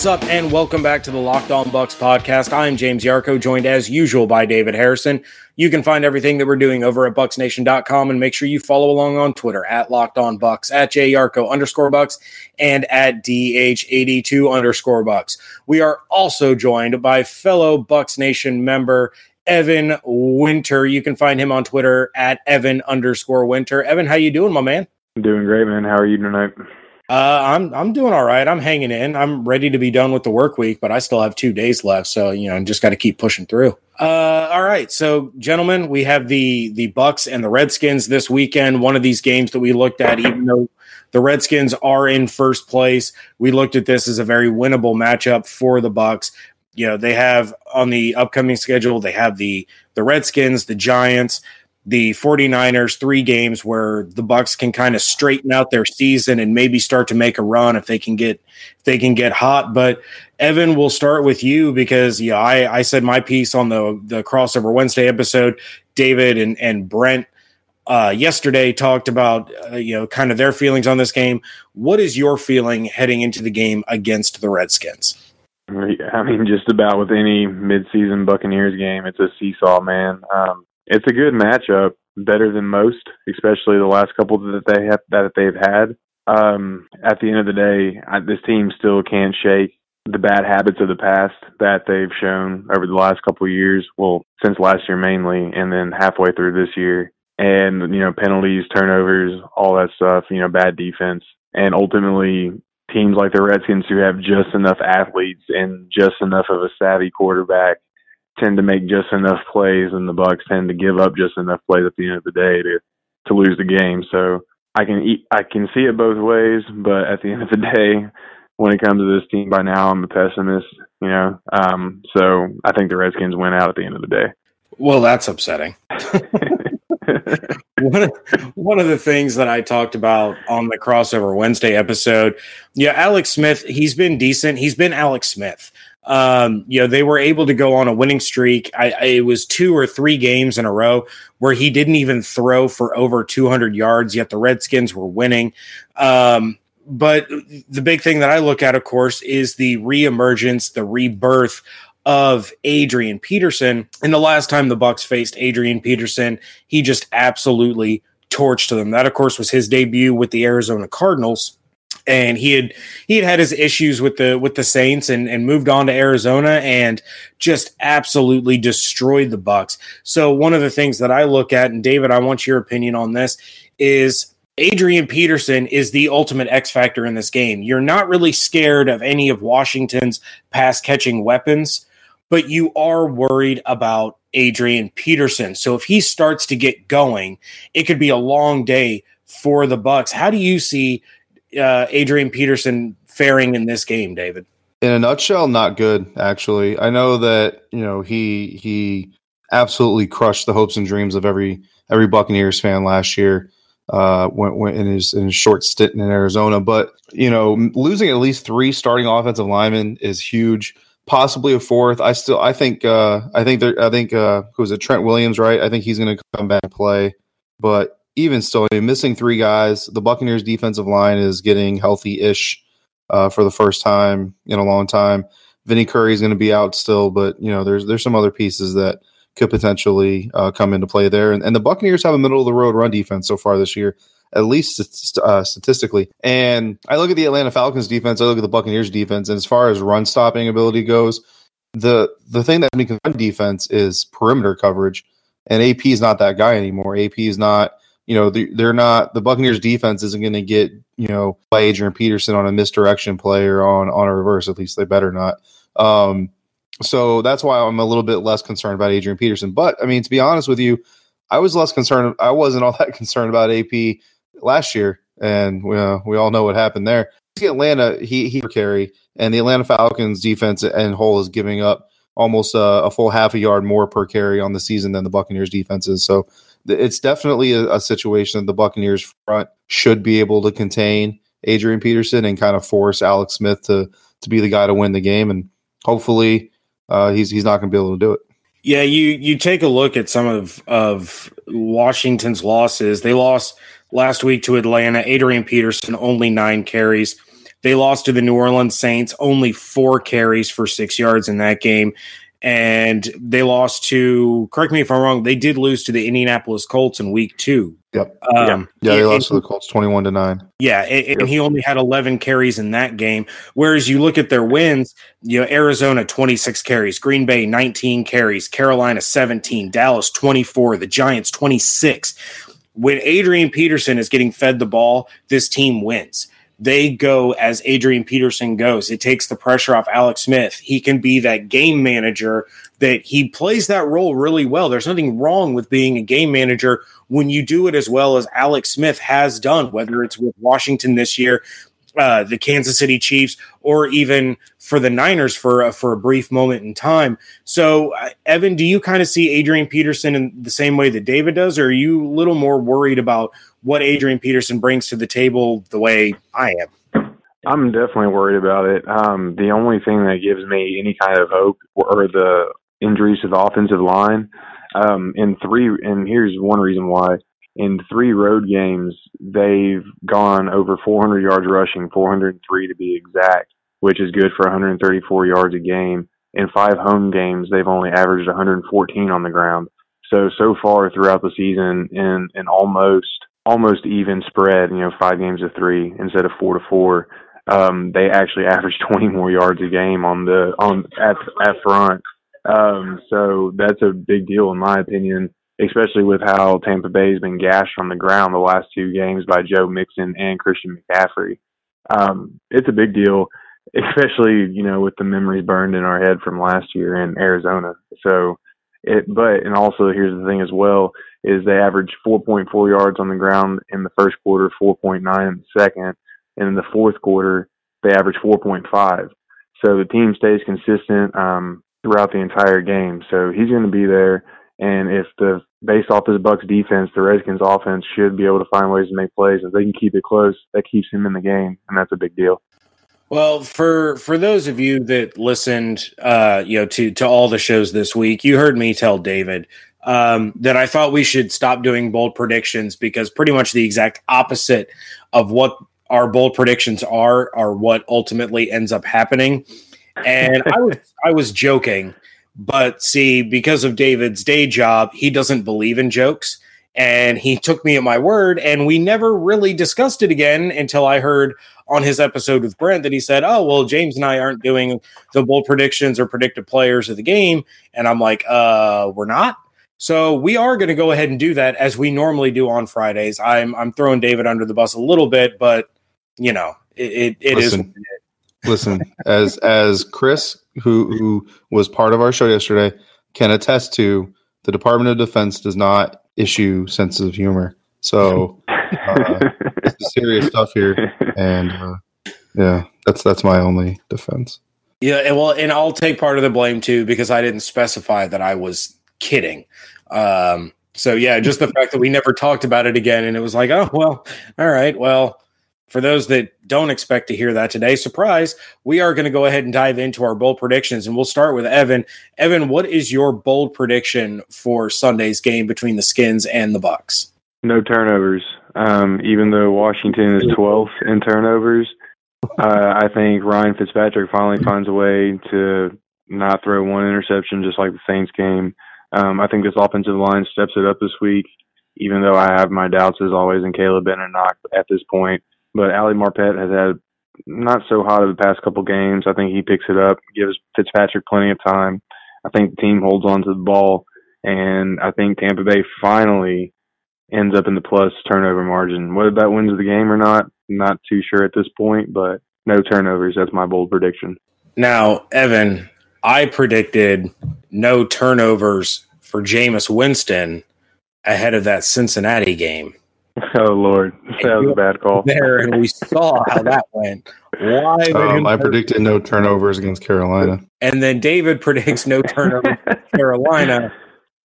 What's up, and welcome back to the Locked On Bucs podcast. I'm James Yarko, joined as usual by David Harrison. You can find everything that we're doing over at bucsnation.com and make sure you follow along on Twitter at Locked On Bucs, at JYarko underscore Bucks, and at DH82 underscore Bucks. We are also joined by fellow Bucs Nation member Evan Winter. You can find him on Twitter at Evan underscore Winter. Evan, how you doing, my man? I'm doing great, man. How are you tonight? Uh, I'm I'm doing all right. I'm hanging in. I'm ready to be done with the work week, but I still have two days left, so you know, I just got to keep pushing through. Uh, all right, so gentlemen, we have the the Bucs and the Redskins this weekend. One of these games that we looked at, even though the Redskins are in first place, we looked at this as a very winnable matchup for the Bucs. You know, they have on the upcoming schedule, they have the the Redskins, the Giants, the 49ers three games where the bucs can kind of straighten out their season and maybe start to make a run if they can get if they can get hot. But evan we'll start with you because yeah i i said my piece on the the crossover wednesday episode. David and and brent uh, yesterday talked about uh, you know kind of their feelings on this game. What is your feeling heading into the game against the redskins? I mean, just about with any midseason Buccaneers game, it's a seesaw, man. Um, it's a good matchup, better than most, especially the last couple that they have that they've had. Um, at the end of the day, I, this team still can't shake the bad habits of the past that they've shown over the last couple of years. Well, since last year mainly, and then halfway through this year. And you know, penalties, turnovers, all that stuff. You know, bad defense, and ultimately teams like the Redskins who have just enough athletes and just enough of a savvy quarterback tend to make just enough plays, and the Bucs tend to give up just enough plays at the end of the day to to lose the game. So I can eat, I can see it both ways, but at the end of the day, when it comes to this team, by now I'm a pessimist. You know, um, so I think the Redskins win out at the end of the day. Well, that's upsetting. one, of, one of the things that I talked about on the crossover Wednesday episode, yeah, Alex Smith, he's been decent. He's been Alex Smith. Um, you know, they were able to go on a winning streak. I, I, it was two or three games in a row where he didn't even throw for over 200 yards, yet the Redskins were winning. Um, but the big thing that I look at, of course, is the reemergence, the rebirth of Adrian Peterson. And the last time the Bucs faced Adrian Peterson, he just absolutely torched them. That, of course, was his debut with the Arizona Cardinals and he had he had had his issues with the with the Saints and and moved on to Arizona and just absolutely destroyed the Bucs. So one of the things that I look at and David, I want your opinion on this is Adrian Peterson is the ultimate X factor in this game. You're not really scared of any of Washington's pass catching weapons, but you are worried about Adrian Peterson. So if he starts to get going, it could be a long day for the Bucs. How do you see uh, Adrian Peterson faring in this game, David? In a nutshell, not good. Actually, I know that you know he he absolutely crushed the hopes and dreams of every every Buccaneers fan last year. Uh, went, when in his in his short stint in Arizona, but you know losing at least three starting offensive linemen is huge. Possibly a fourth. I still I think uh, I think there I think uh, who's it Trent Williams right? I think he's going to come back and play, but even still, missing three guys. The Buccaneers' defensive line is getting healthy-ish uh, for the first time in a long time. Vinny Curry is going to be out still, but you know, there's there's some other pieces that could potentially uh, come into play there. And, and, the Buccaneers have a middle of the road run defense so far this year, at least st- uh, statistically. And I look at the Atlanta Falcons defense, I look at the Buccaneers defense, and as far as run stopping ability goes, the the thing that makes run defense is perimeter coverage. And AP is not that guy anymore. AP is not you know, they're not the Buccaneers defense isn't going to get, you know, by Adrian Peterson on a misdirection play or on on a reverse. At least they better not. Um, so that's why I'm a little bit less concerned about Adrian Peterson. But I mean, to be honest with you, I was less concerned. I wasn't all that concerned about AP last year, and we, uh, we all know what happened there. Atlanta, he he carry, and the Atlanta Falcons defense and whole is giving up almost a, a full half a yard more per carry on the season than the Buccaneers defense is. So it's definitely a, a situation that the Buccaneers front should be able to contain Adrian Peterson and kind of force Alex Smith to to be the guy to win the game. And hopefully, uh, he's he's not going to be able to do it. Yeah, you you take a look at some of of Washington's losses. They lost last week to Atlanta. Adrian Peterson, only nine carries. They lost to the New Orleans Saints, only four carries for six yards in that game. And they lost to, correct me if I'm wrong, they did lose to the Indianapolis Colts in week two. Yep. Um, Yeah, they and- lost to the Colts twenty-one to nine. yeah, and, and he only had 11 carries in that game. Whereas you look at their wins, you know, Arizona 26 carries, Green Bay 19 carries, Carolina 17, Dallas 24, the Giants 26. When Adrian Peterson is getting fed the ball, this team wins. They go as Adrian Peterson goes. It takes the pressure off Alex Smith. He can be that game manager that he plays that role really well. There's nothing wrong with being a game manager when you do it as well as Alex Smith has done, whether it's with Washington this year, uh, the Kansas City Chiefs, or even for the Niners for a, for a brief moment in time. So, uh, Evan, do you kind of see Adrian Peterson in the same way that David does, or are you a little more worried about what Adrian Peterson brings to the table the way I am? I'm definitely worried about it. Um, the only thing that gives me any kind of hope are the injuries to the offensive line. Um, in three, and here's one reason why. In three road games, they've gone over 400 yards rushing, 403 to be exact, which is good for 134 yards a game. In five home games, they've only averaged 114 on the ground. So so far throughout the season, in an almost almost even spread, you know, five games to three instead of four to four, um, they actually average 20 more yards a game on the on at at front. Um, so that's a big deal in my opinion, especially with how Tampa Bay has been gashed on the ground the last two games by Joe Mixon and Christian McCaffrey. Um, it's a big deal, especially you know with the memories burned in our head from last year in Arizona. So it, but and also here's the thing as well is they averaged 4.4 yards on the ground in the first quarter, 4.9 in the second, and in the fourth quarter they averaged 4.5. So the team stays consistent um, throughout the entire game. So he's going to be there, and if the based off this Bucs defense, the Redskins offense should be able to find ways to make plays. If they can keep it close, that keeps him in the game, and that's a big deal. Well, for for those of you that listened, uh, you know, to to all the shows this week, you heard me tell David um, that I thought we should stop doing bold predictions because pretty much the exact opposite of what our bold predictions are are what ultimately ends up happening. And I was I was joking, but see, because of David's day job, he doesn't believe in jokes. And he took me at my word, and we never really discussed it again until I heard on his episode with Brent that he said, "Oh well, James and I aren't doing the bold predictions or predicted players of the game," and I'm like, "Uh, we're not." So we are going to go ahead and do that as we normally do on Fridays. I'm I'm throwing David under the bus a little bit, but you know it it, it is. Listen. Listen, as as Chris, who who was part of our show yesterday, can attest to, the Department of Defense does not issue sense of humor. So uh, it's serious stuff here, and uh, yeah, that's that's my only defense. Yeah, and well, and I'll take part of the blame too because I didn't specify that I was kidding. Um, so yeah, just the fact that we never talked about it again, and it was like, oh well, all right, well. For those that don't expect to hear that today, surprise, we are going to go ahead and dive into our bold predictions, and we'll start with Evan. Evan, what is your bold prediction for Sunday's game between the Skins and the Bucs? No turnovers. Um, even though Washington is 12th in turnovers, uh, I think Ryan Fitzpatrick finally finds a way to not throw one interception, just like the Saints game. Um, I think this offensive line steps it up this week, even though I have my doubts as always in Caleb Benenoch at this point. But Ali Marpet has had not so hot of the past couple games. I think he picks it up, gives Fitzpatrick plenty of time. I think the team holds on to the ball, and I think Tampa Bay finally ends up in the plus turnover margin. Whether that wins the game or not, not too sure at this point, but no turnovers. That's my bold prediction. Now, Evan, I predicted no turnovers for Jameis Winston ahead of that Cincinnati game. Oh Lord, that was a bad call. There, and we saw how that went. Why? Um, I predicted no turnovers against Carolina. and then David predicts no turnovers for Carolina.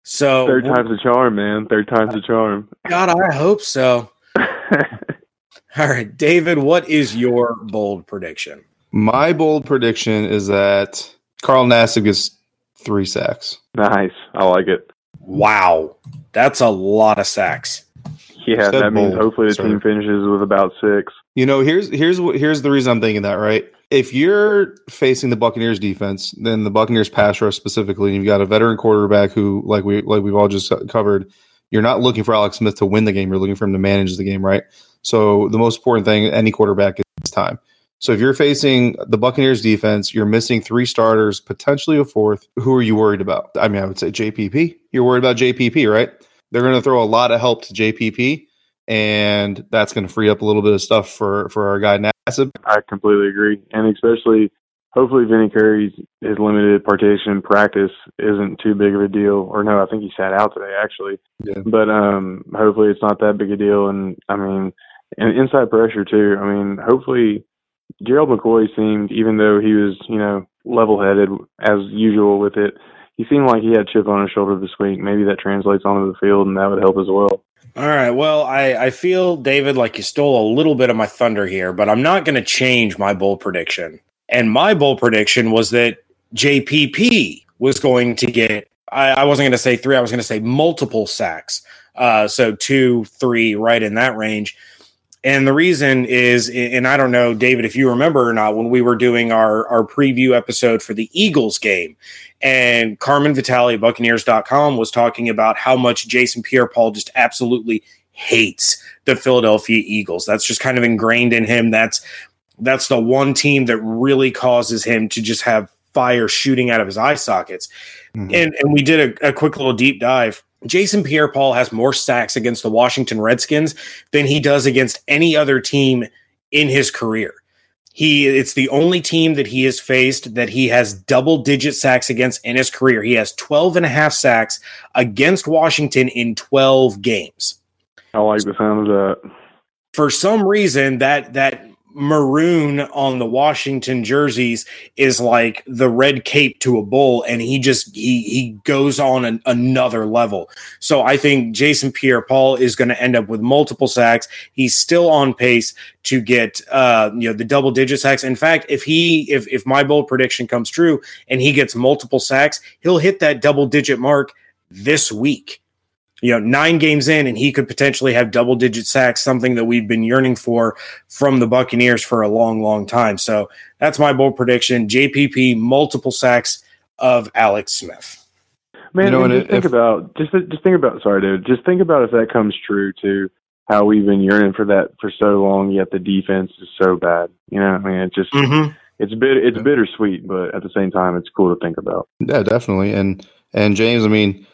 So, Third time's a charm, man. Third time's a charm. God, I hope so. All right, David, what is your bold prediction? My bold prediction is that Carl Nassib gets three sacks. nice. I like it. Wow, that's a lot of sacks. Yeah, that means bold, hopefully the sir. team finishes with about six. You know, here's here's what here's the reason I'm thinking that, right? If you're facing the Buccaneers defense, then the Buccaneers pass rush specifically, and you've got a veteran quarterback who, like we like we've all just covered, you're not looking for Alex Smith to win the game. You're looking for him to manage the game, right? So the most important thing any quarterback is time. So if you're facing the Buccaneers defense, you're missing three starters, potentially a fourth. Who are you worried about? I mean, I would say JPP. You're worried about JPP, right? They're going to throw a lot of help to JPP, and that's going to free up a little bit of stuff for for our guy Nassib. I completely agree, and especially hopefully Vinny Curry's his limited participation in practice isn't too big of a deal. Or no, I think he sat out today actually. Yeah. But um, hopefully it's not that big a deal. And I mean, and inside pressure too. I mean, hopefully Gerald McCoy seemed, even though he was you know level headed as usual with it. He seemed like he had chip on his shoulder this week. Maybe that translates onto the field, and that would help as well. All right. Well, I, I feel, David, like you stole a little bit of my thunder here, but I'm not going to change my bold prediction. And my bold prediction was that JPP was going to get, I, I wasn't going to say three, I was going to say multiple sacks. Uh, so two, three, right in that range. And the reason is, and I don't know, David, if you remember or not, when we were doing our, our preview episode for the Eagles game, and Carmen Vitale, Buccaneers.com, was talking about how much Jason Pierre Paul just absolutely hates the Philadelphia Eagles. That's just kind of ingrained in him. That's that's the one team that really causes him to just have fire shooting out of his eye sockets. Mhm. And and we did a, a quick little deep dive. Jason Pierre Paul has more sacks against the Washington Redskins than he does against any other team in his career. He it's the only team that he has faced that he has double digit sacks against in his career. He has 12 and a half sacks against Washington in 12 games. I like the sound of that. For some reason that that maroon on the Washington jerseys is like the red cape to a bull and he just he he goes on an, another level. So I think Jason Pierre-Paul is going to end up with multiple sacks. He's still on pace to get uh you know the double digit sacks. In fact, if he if if my bold prediction comes true and he gets multiple sacks, he'll hit that double digit mark this week you know, nine games in, and he could potentially have double digit sacks, something that we've been yearning for from the Buccaneers for a long, long time. So that's my bold prediction. JPP, multiple sacks of Alex Smith. Man, You know, and and just think about just just think about sorry, dude. Just think about if that comes true to how we've been yearning for that for so long. Yet the defense is so bad. You know, I mean, it just Mm-hmm. it's bit it's Yeah. bittersweet, but at the same time, it's cool to think about. Yeah, definitely. And and James, I mean,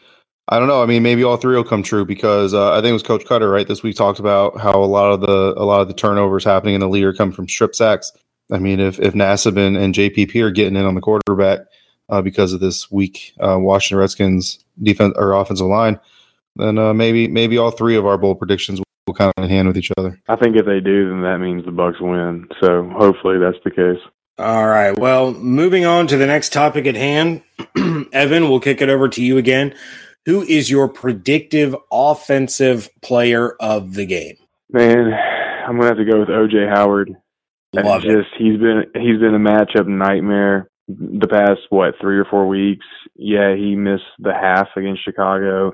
I don't know. I mean, maybe all three will come true because uh, I think it was Coach Koetter right this week talked about how a lot of the a lot of the turnovers happening in the league are coming from strip sacks. I mean, if if Nassib and, and JPP are getting in on the quarterback uh, because of this weak uh, Washington Redskins defense or offensive line, then uh, maybe maybe all three of our bold predictions will kind of hand with each other. I think if they do, then that means the Bucs win. So hopefully that's the case. All right. Well, moving on to the next topic at hand, Evan, we'll kick it over to you again. Who is your predictive offensive player of the game? Man, I'm gonna have to go with OJ Howard. Love it. he's been he's been a matchup nightmare the past what three or four weeks. Yeah, he missed the half against Chicago.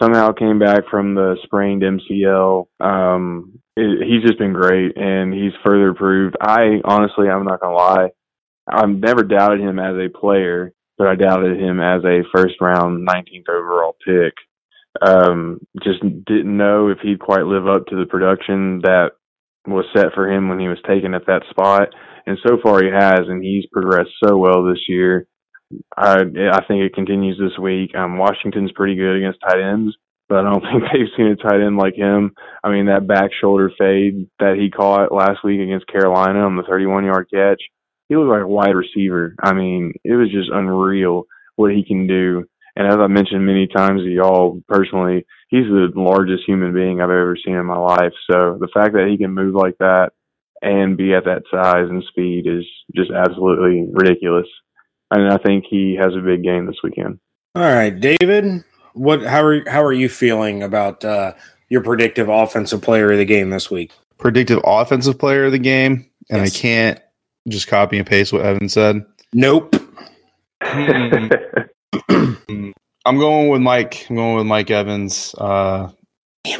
Somehow came back from the sprained MCL. Um, it, he's just been great, and he's further proved. I honestly, I'm not gonna lie, I've never doubted him as a player, but I doubted him as a first round, 19th overall pick. Um, just didn't know if he'd quite live up to the production that was set for him when he was taken at that spot. And so far he has, and he's progressed so well this year. I I think it continues this week. Um, Washington's pretty good against tight ends, but I don't think they've seen a tight end like him. I mean, that back shoulder fade that he caught last week against Carolina on the 31 yard catch, he looked like a wide receiver. I mean, it was just unreal what he can do. And as I mentioned many times to y'all personally, he's the largest human being I've ever seen in my life. So the fact that he can move like that and be at that size and speed is just absolutely ridiculous. And I think he has a big game this weekend. All right, David, what how are how are you feeling about uh, your predictive offensive player of the game this week? Predictive offensive player of the game, and Yes. I can't just copy and paste what Evan said. Nope. Hmm. I'm going with Mike. I'm going with Mike Evans. Uh,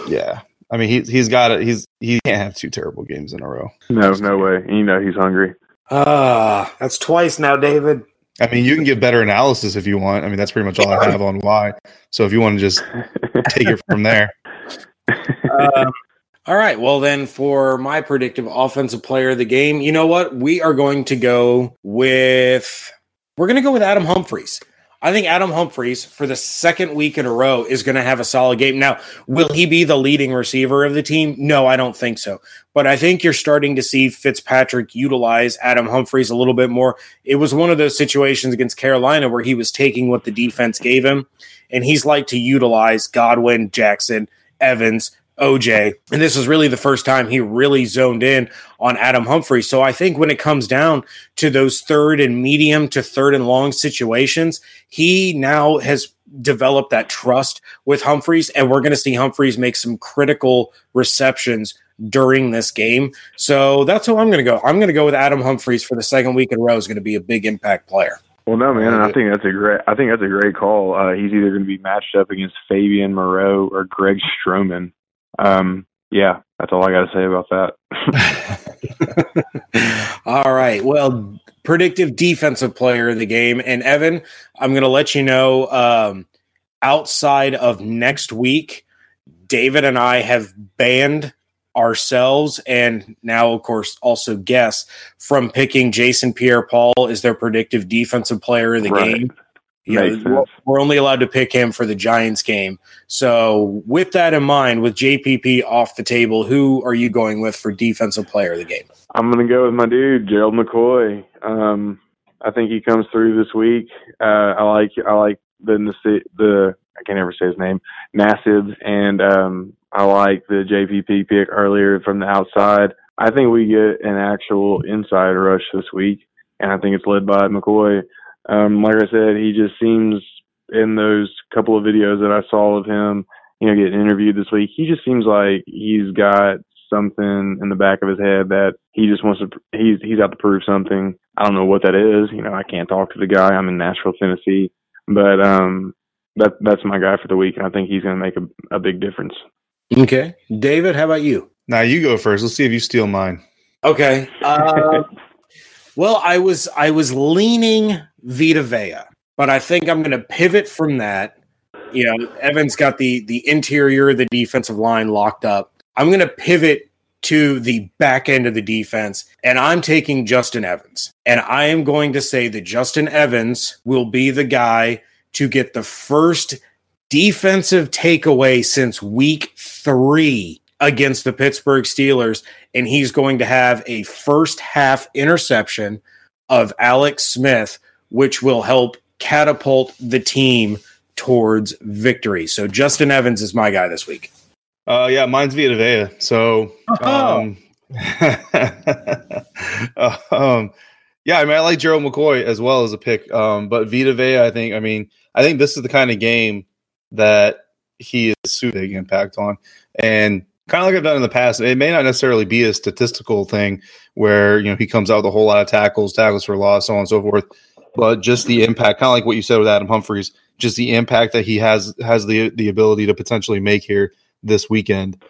yeah, I mean, he's he's got it. He's he can't have two terrible games in a row. No, no way. And you know he's hungry. Ah, that's twice now, David. I mean, you can get better analysis if you want. I mean, that's pretty much all I have on why. So if you want to just take it from there. Um, all right. Well, then for my predictive offensive player of the game, you know what? We are going to go with we're going to go with Adam Humphries. I think Adam Humphries for the second week in a row is going to have a solid game. Now, will he be the leading receiver of the team? No, I don't think so. But I think you're starting to see Fitzpatrick utilize Adam Humphries a little bit more. It was one of those situations against Carolina where he was taking what the defense gave him, and he's like to utilize Godwin, Jackson, Evans, OJ. And this is really the first time he really zoned in on Adam Humphrey. So I think when it comes down to those third and medium to third and long situations, he now has developed that trust with Humphries. And we're going to see Humphries make some critical receptions during this game. So that's who I'm going to go. I'm going to go with Adam Humphries for the second week in a row is going to be a big impact player. Well, no, man, I think that's a great. I think that's a great call. Uh, he's either going to be matched up against Fabian Moreau or Greg Stroman. Um, yeah, that's all I got to say about that. all right. Well, predictive defensive player of the game. And Evan, I'm going to let you know um, outside of next week, David and I have banned ourselves and now, of course, also guests from picking Jason Pierre Paul as their predictive defensive player of the right. game. You know, we're only allowed to pick him for the Giants game. So, with that in mind, with JPP off the table, who are you going with for defensive player of the game? I'm going to go with my dude, Gerald McCoy. Um, I think he comes through this week. Uh, I like I like the the I can't ever say his name, Nassib, and um, I like the JPP pick earlier from the outside. I think we get an actual inside rush this week, and I think it's led by McCoy. Um, like I said, he just seems in those couple of videos that I saw of him, you know, getting interviewed this week, he just seems like he's got something in the back of his head that he just wants to he's he's out to prove something. I don't know what that is. You know, I can't talk to the guy. I'm in Nashville, Tennessee, but um, that that's my guy for the week, and I think he's going to make a, a big difference. Okay, David, how about you? Now you go first. Let's see if you steal mine. Okay. Uh, well, I was I was leaning Vita Vea. But I think I'm going to pivot from that. You know, Evans got the the interior, the defensive line locked up. I'm going to pivot to the back end of the defense, and I'm taking Justin Evans. And I am going to say that Justin Evans will be the guy to get the first defensive takeaway since week three against the Pittsburgh Steelers. And he's going to have a first half interception of Alex Smith which will help catapult the team towards victory. So Justin Evans is my guy this week. Uh, yeah, mine's Vita Vea. So, um, um, yeah, I mean, I like Gerald McCoy as well as a pick. Um, but Vita Vea, I think, I mean, I think this is the kind of game that he is super big impact on. And kind of like I've done in the past, it may not necessarily be a statistical thing where, you know, he comes out with a whole lot of tackles, tackles for loss, so on and so forth but just the impact, kind of like what you said with Adam Humphries, just the impact that he has has the the ability to potentially make here this weekend.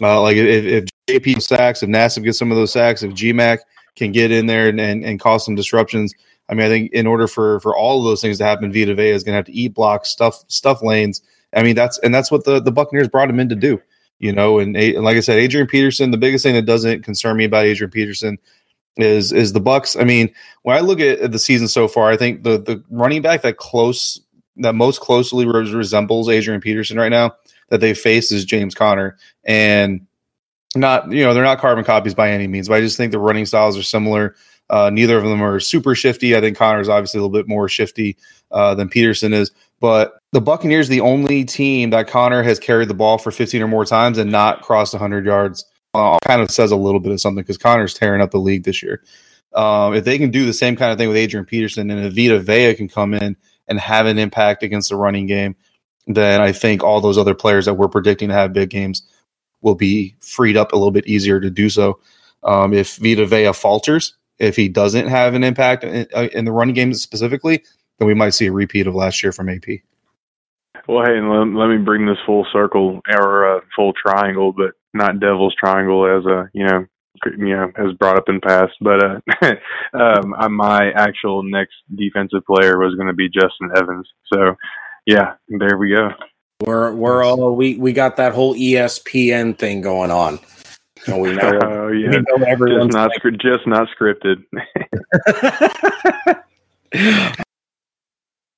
Uh, like if, if JP sacks, if Nassib gets some of those sacks, if GMAC can get in there and, and, and cause some disruptions, I mean, I think in order for for all of those things to happen, Vita Vea is going to have to eat blocks, stuff stuff lanes. I mean, that's and that's what the the Buccaneers brought him in to do. You know, and, and like I said, Adrian Peterson. The biggest thing that doesn't concern me about Adrian Peterson is is the Bucks. I mean, when I look at the season so far, I think the the running back that close that most closely resembles Adrian Peterson right now that they face is James Conner, and not you know they're not carbon copies by any means, but I just think the running styles are similar. Uh, neither of them are super shifty. I think Conner is obviously a little bit more shifty uh, than Peterson is, but the Buccaneers the only team that Conner has carried the ball for 15 or more times and not crossed 100 yards uh, kind of says a little bit of something because Conner's tearing up the league this year. Um, if they can do the same kind of thing with Adrian Peterson and if Vita Vea can come in and have an impact against the running game, then I think all those other players that we're predicting to have big games will be freed up a little bit easier to do so. Um, if Vita Vea falters, if he doesn't have an impact in, uh, in the running game specifically, then we might see a repeat of last year from AP. well, hey, let, let me bring this full circle or uh, full triangle, but not devil's triangle as a you know you know has brought up in past. But uh, um, my actual next defensive player was going to be Justin Evans. So yeah, there we go. We're we're all we we got that whole ESPN thing going on. And we know, oh, yeah. we know everyone's just not like. just not scripted.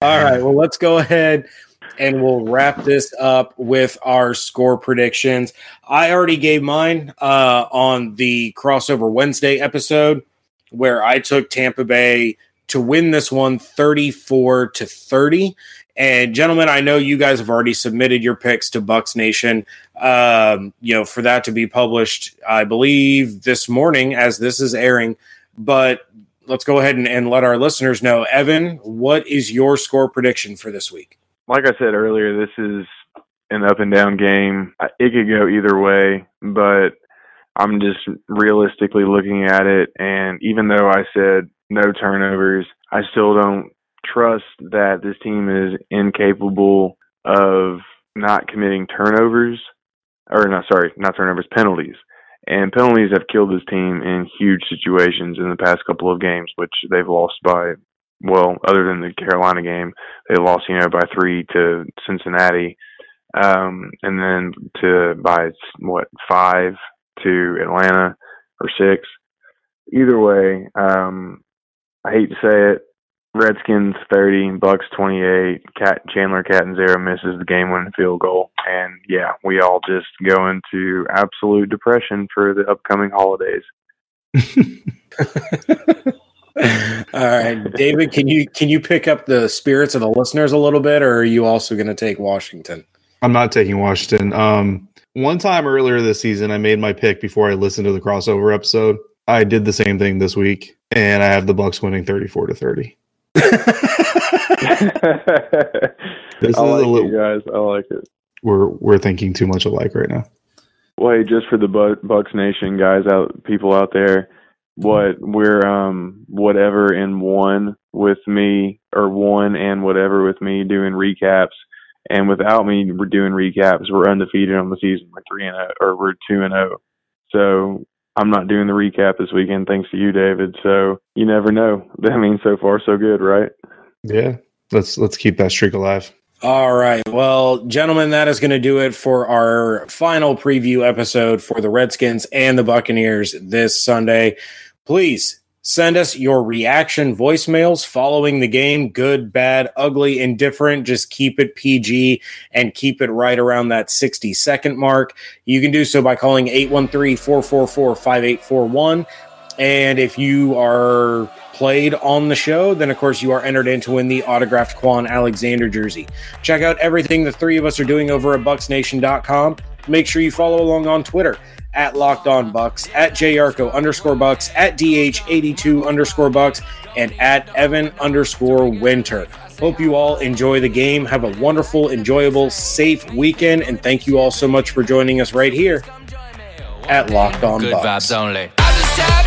all right, well, let's go ahead and we'll wrap this up with our score predictions. I already gave mine uh, on the crossover Wednesday episode where I took Tampa Bay to win this one 34 to 30 and gentlemen, I know you guys have already submitted your picks to Bucs Nation. Um, you know, for that to be published, I believe this morning as this is airing. But let's go ahead and, and let our listeners know. Evan, what is your score prediction for this week? Like I said earlier, this is an up and down game. It could go either way, but I'm just realistically looking at it. And even though I said no turnovers, I still don't trust that this team is incapable of not committing turnovers, or not, sorry, not turnovers, penalties. And penalties have killed this team in huge situations in the past couple of games, which they've lost by, well, other than the Carolina game, they lost, you know, by three to Cincinnati, um, and then to by what five to Atlanta or six. Either way, um, I hate to say it, Redskins 30, Bucs 28. Cat Chandler Catanzaro misses the game-winning field goal, and yeah, we all just go into absolute depression for the upcoming holidays. all right, David, can you can you pick up the spirits of the listeners a little bit, or are you also going to take Washington? I'm not taking Washington. Um, one time earlier this season, I made my pick before I listened to the crossover episode. I did the same thing this week, and I have the Bucs winning 34 to 30. this is I like a little, guys. I like it. We're we're thinking too much alike right now. Wait, just for the Bucs Nation guys out, people out there, what we're um whatever in one with me or one and whatever with me doing recaps, and without me we're doing recaps. We're undefeated on the season. We're three and 0, or we're two and zero. So I'm not doing the recap this weekend thanks to you, David. So you never know. I mean, so far so good, right? Yeah. Let's let's keep that streak alive. All right. Well, gentlemen, that is going to do it for our final preview episode for the Redskins and the Buccaneers this Sunday. Please Send us your reaction voicemails following the game good, bad, ugly, indifferent. Just keep it PG and keep it right around that 60 second mark. You can do so by calling 813 444 5841. And if you are played on the show, then of course you are entered in to win the autographed Kwon Alexander jersey. Check out everything the three of us are doing over at bucsnation.com. Make sure you follow along on Twitter at Locked On Bucs, at Jarko underscore Bucks, at DH82 underscore Bucks, and at Evan underscore Winter. Hope you all enjoy the game. Have a wonderful, enjoyable, safe weekend, and thank you all so much for joining us right here at Locked On Good Bucks. vibes only.